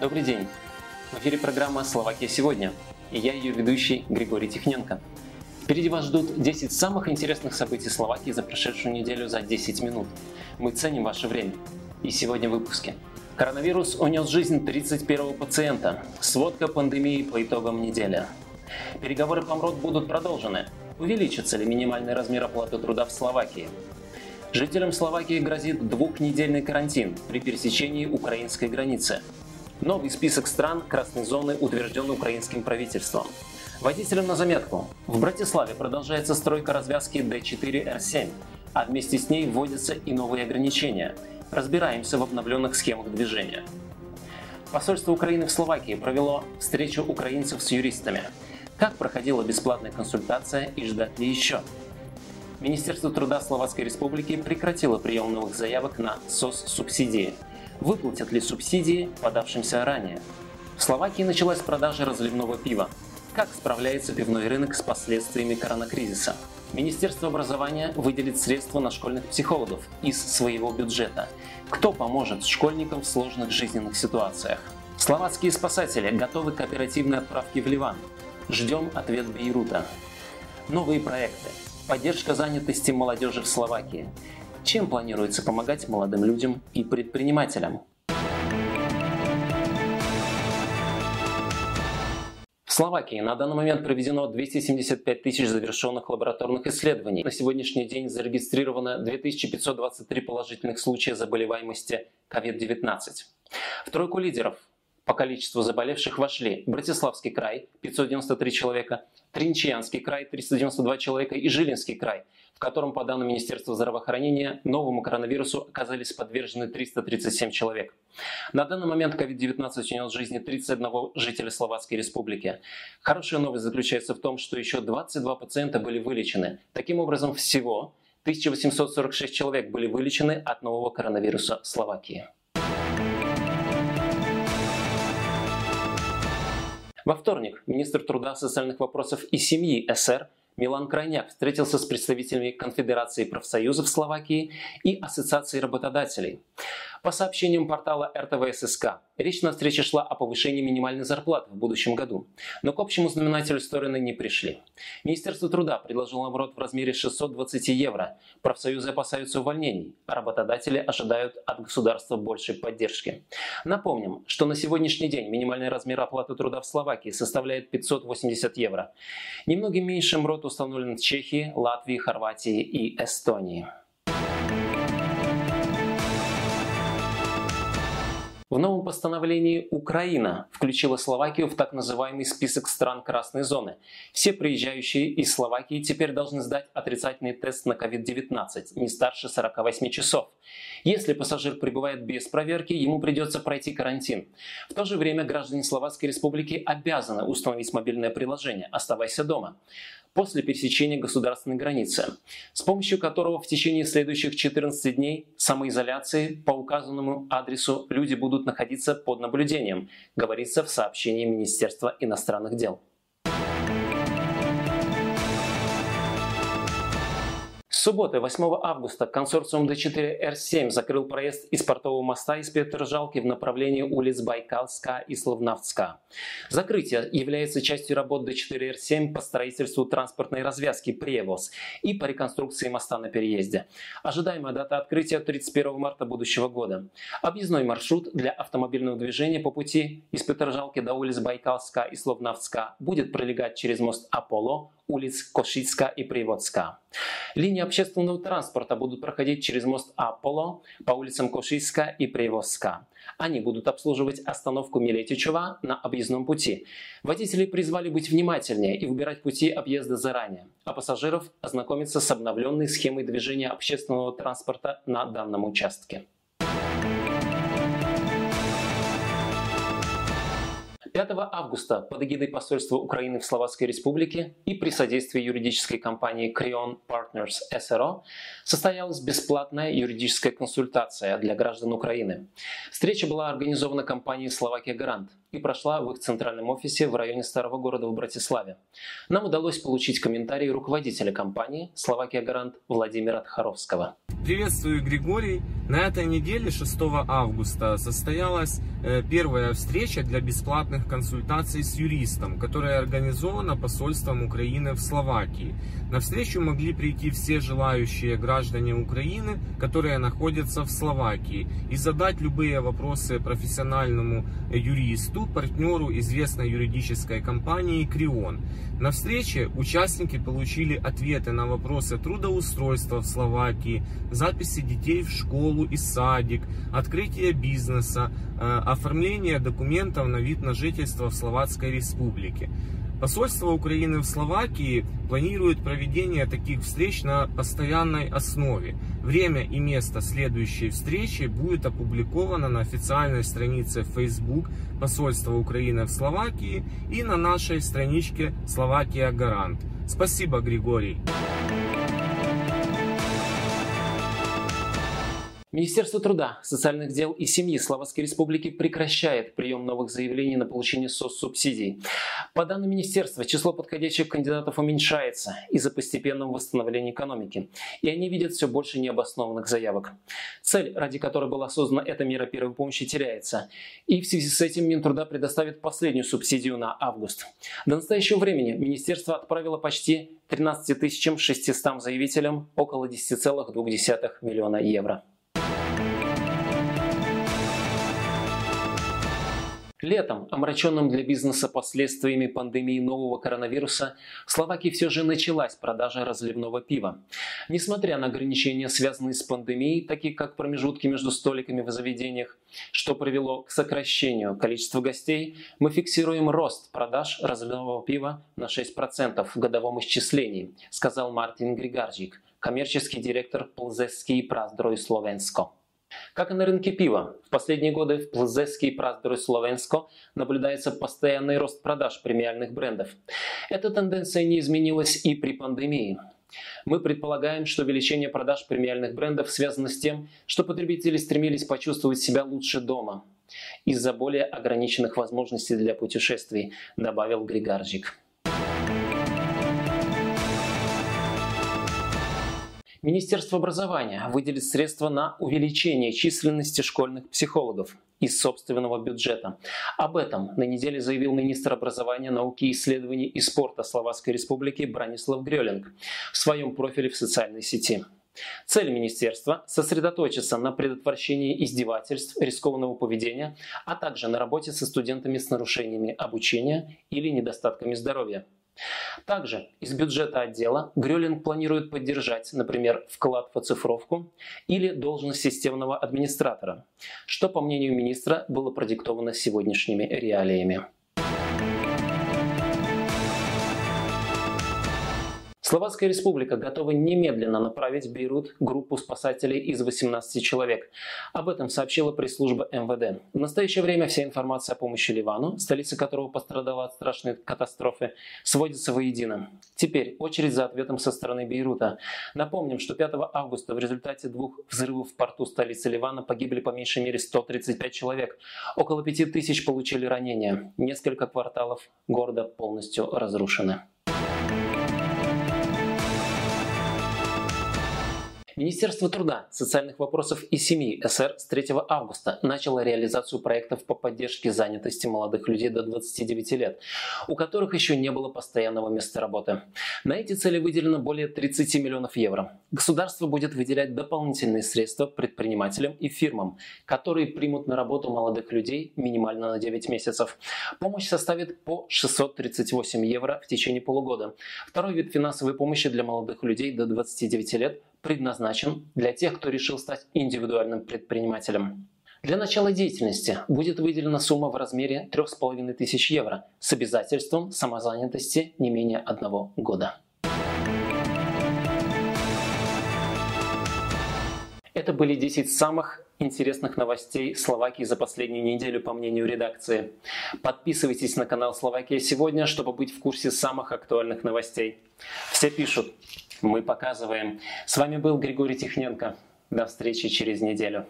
Добрый день! В эфире программа «Словакия сегодня» и я ее ведущий Григорий Тихненко. Впереди вас ждут 10 самых интересных событий Словакии за прошедшую неделю за 10 минут. Мы ценим ваше время. И сегодня в выпуске. Коронавирус унес жизнь 31 пациента. Сводка пандемии по итогам недели. Переговоры по МРОД будут продолжены. Увеличится ли минимальный размер оплаты труда в Словакии? Жителям Словакии грозит двухнедельный карантин при пересечении украинской границы. Новый список стран красной зоны утвержден украинским правительством. Водителям на заметку. В Братиславе продолжается стройка развязки D4R7, а вместе с ней вводятся и новые ограничения. Разбираемся в обновленных схемах движения. Посольство Украины в Словакии провело встречу украинцев с юристами. Как проходила бесплатная консультация и ждать ли еще? Министерство труда Словацкой Республики прекратило прием новых заявок на СОС-субсидии. Выплатят ли субсидии подавшимся ранее? В Словакии началась продажа разливного пива. Как справляется пивной рынок с последствиями коронакризиса? Министерство образования выделит средства на школьных психологов из своего бюджета. Кто поможет школьникам в сложных жизненных ситуациях? Словацкие спасатели готовы к оперативной отправке в Ливан. Ждем ответ Бейрута. Новые проекты. Поддержка занятости молодежи в Словакии. Чем планируется помогать молодым людям и предпринимателям? В Словакии на данный момент проведено 275 тысяч завершенных лабораторных исследований. На сегодняшний день зарегистрировано 2523 положительных случая заболеваемости COVID-19. В тройку лидеров по количеству заболевших вошли Братиславский край – 593 человека, Тринчианский край – 392 человека и Жилинский край, в котором, по данным Министерства здравоохранения, новому коронавирусу оказались подвержены 337 человек. На данный момент COVID-19 унес жизни 31 жителя Словацкой Республики. Хорошая новость заключается в том, что еще 22 пациента были вылечены. Таким образом, всего 1846 человек были вылечены от нового коронавируса Словакии. Во вторник министр труда, социальных вопросов и семьи СР Милан Крайняк встретился с представителями Конфедерации профсоюзов Словакии и Ассоциации работодателей. По сообщениям портала РТВ ССК, речь на встрече шла о повышении минимальной зарплаты в будущем году, но к общему знаменателю стороны не пришли. Министерство труда предложило оборот в размере 620 евро. Профсоюзы опасаются увольнений, а работодатели ожидают от государства большей поддержки. Напомним, что на сегодняшний день минимальный размер оплаты труда в Словакии составляет 580 евро. Немного меньше МРОТ установлен в Чехии, Латвии, Хорватии и Эстонии. В новом постановлении Украина включила Словакию в так называемый список стран красной зоны. Все приезжающие из Словакии теперь должны сдать отрицательный тест на COVID-19 не старше 48 часов. Если пассажир прибывает без проверки, ему придется пройти карантин. В то же время граждане Словацкой Республики обязаны установить мобильное приложение «Оставайся дома» после пересечения государственной границы, с помощью которого в течение следующих 14 дней самоизоляции по указанному адресу люди будут находиться под наблюдением, говорится в сообщении Министерства иностранных дел. Субботы, 8 августа, консорциум D4R7 закрыл проезд из портового моста из Петržалки в направлении улиц Байкалска и Словнавска. Закрытие является частью работ D4R7 по строительству транспортной развязки «Превоз» и по реконструкции моста на переезде. Ожидаемая дата открытия 31 марта будущего года. Объездной маршрут для автомобильного движения по пути из Петržалки до улиц Байкалска и Словнавска будет пролегать через мост Аполло, улиц Кошицка и Приводска. Линии общественного транспорта будут проходить через мост Аполло по улицам Кошицка и Привозска. Они будут обслуживать остановку Милетичева на объездном пути. Водителей призвали быть внимательнее и выбирать пути объезда заранее, а пассажиров ознакомиться с обновленной схемой движения общественного транспорта на данном участке. 5 августа под эгидой посольства Украины в Словацкой Республике и при содействии юридической компании Creon Partners SRO состоялась бесплатная юридическая консультация для граждан Украины. Встреча была организована компанией «Словакия Гарант» и прошла в их центральном офисе в районе Старого города в Братиславе. Нам удалось получить комментарии руководителя компании «Словакия Гарант» Владимира Тхаровского. Приветствую, Григорий. На этой неделе, 6 августа, состоялась э, первая встреча для бесплатных консультаций с юристом, которая организована посольством Украины в Словакии. На встречу могли прийти все желающие граждане Украины, которые находятся в Словакии, и задать любые вопросы профессиональному юристу, партнеру известной юридической компании Крион. На встрече участники получили ответы на вопросы трудоустройства в Словакии, записи детей в школу и садик, открытие бизнеса, э, оформление документов на вид на жительство в Словацкой Республике. Посольство Украины в Словакии планирует проведение таких встреч на постоянной основе. Время и место следующей встречи будет опубликовано на официальной странице Facebook Посольства Украины в Словакии и на нашей страничке Словакия Гарант. Спасибо, Григорий. Министерство труда, социальных дел и семьи Словацкой Республики прекращает прием новых заявлений на получение соцсубсидий. По данным министерства, число подходящих кандидатов уменьшается из-за постепенного восстановления экономики, и они видят все больше необоснованных заявок. Цель, ради которой была создана эта мера первой помощи, теряется, и в связи с этим Минтруда предоставит последнюю субсидию на август. До настоящего времени министерство отправило почти 13 600 заявителям около 10,2 миллиона евро. Летом, омраченным для бизнеса последствиями пандемии нового коронавируса, в Словакии все же началась продажа разливного пива. Несмотря на ограничения, связанные с пандемией, такие как промежутки между столиками в заведениях, что привело к сокращению количества гостей, мы фиксируем рост продаж разливного пива на 6% в годовом исчислении, сказал Мартин Григаржик, коммерческий директор Плзеский Праздрой Словенско. Как и на рынке пива, в последние годы в Плзески и Праздору Словенско наблюдается постоянный рост продаж премиальных брендов. Эта тенденция не изменилась и при пандемии. Мы предполагаем, что увеличение продаж премиальных брендов связано с тем, что потребители стремились почувствовать себя лучше дома из-за более ограниченных возможностей для путешествий, добавил Григаржик. Министерство образования выделит средства на увеличение численности школьных психологов из собственного бюджета. Об этом на неделе заявил министр образования, науки, исследований и спорта Словацкой Республики Бранислав Грёлинг в своем профиле в социальной сети. Цель министерства – сосредоточиться на предотвращении издевательств, рискованного поведения, а также на работе со студентами с нарушениями обучения или недостатками здоровья. Также из бюджета отдела Грёлин планирует поддержать, например, вклад в оцифровку или должность системного администратора, что, по мнению министра, было продиктовано сегодняшними реалиями. Словацкая республика готова немедленно направить в Бейрут группу спасателей из 18 человек. Об этом сообщила пресс-служба МВД. В настоящее время вся информация о помощи Ливану, столица которого пострадала от страшной катастрофы, сводится воедино. Теперь очередь за ответом со стороны Бейрута. Напомним, что 5 августа в результате двух взрывов в порту столицы Ливана погибли по меньшей мере 135 человек. Около 5000 получили ранения. Несколько кварталов города полностью разрушены. Министерство труда, социальных вопросов и семьи СР с 3 августа начало реализацию проектов по поддержке занятости молодых людей до 29 лет, у которых еще не было постоянного места работы. На эти цели выделено более 30 миллионов евро. Государство будет выделять дополнительные средства предпринимателям и фирмам, которые примут на работу молодых людей минимально на 9 месяцев. Помощь составит по 638 евро в течение полугода. Второй вид финансовой помощи для молодых людей до 29 лет предназначен для тех, кто решил стать индивидуальным предпринимателем. Для начала деятельности будет выделена сумма в размере 3500 евро с обязательством самозанятости не менее одного года. Это были 10 самых интересных новостей Словакии за последнюю неделю, по мнению редакции. Подписывайтесь на канал Словакия сегодня, чтобы быть в курсе самых актуальных новостей. Все пишут, мы показываем. С вами был Григорий Тихненко. До встречи через неделю.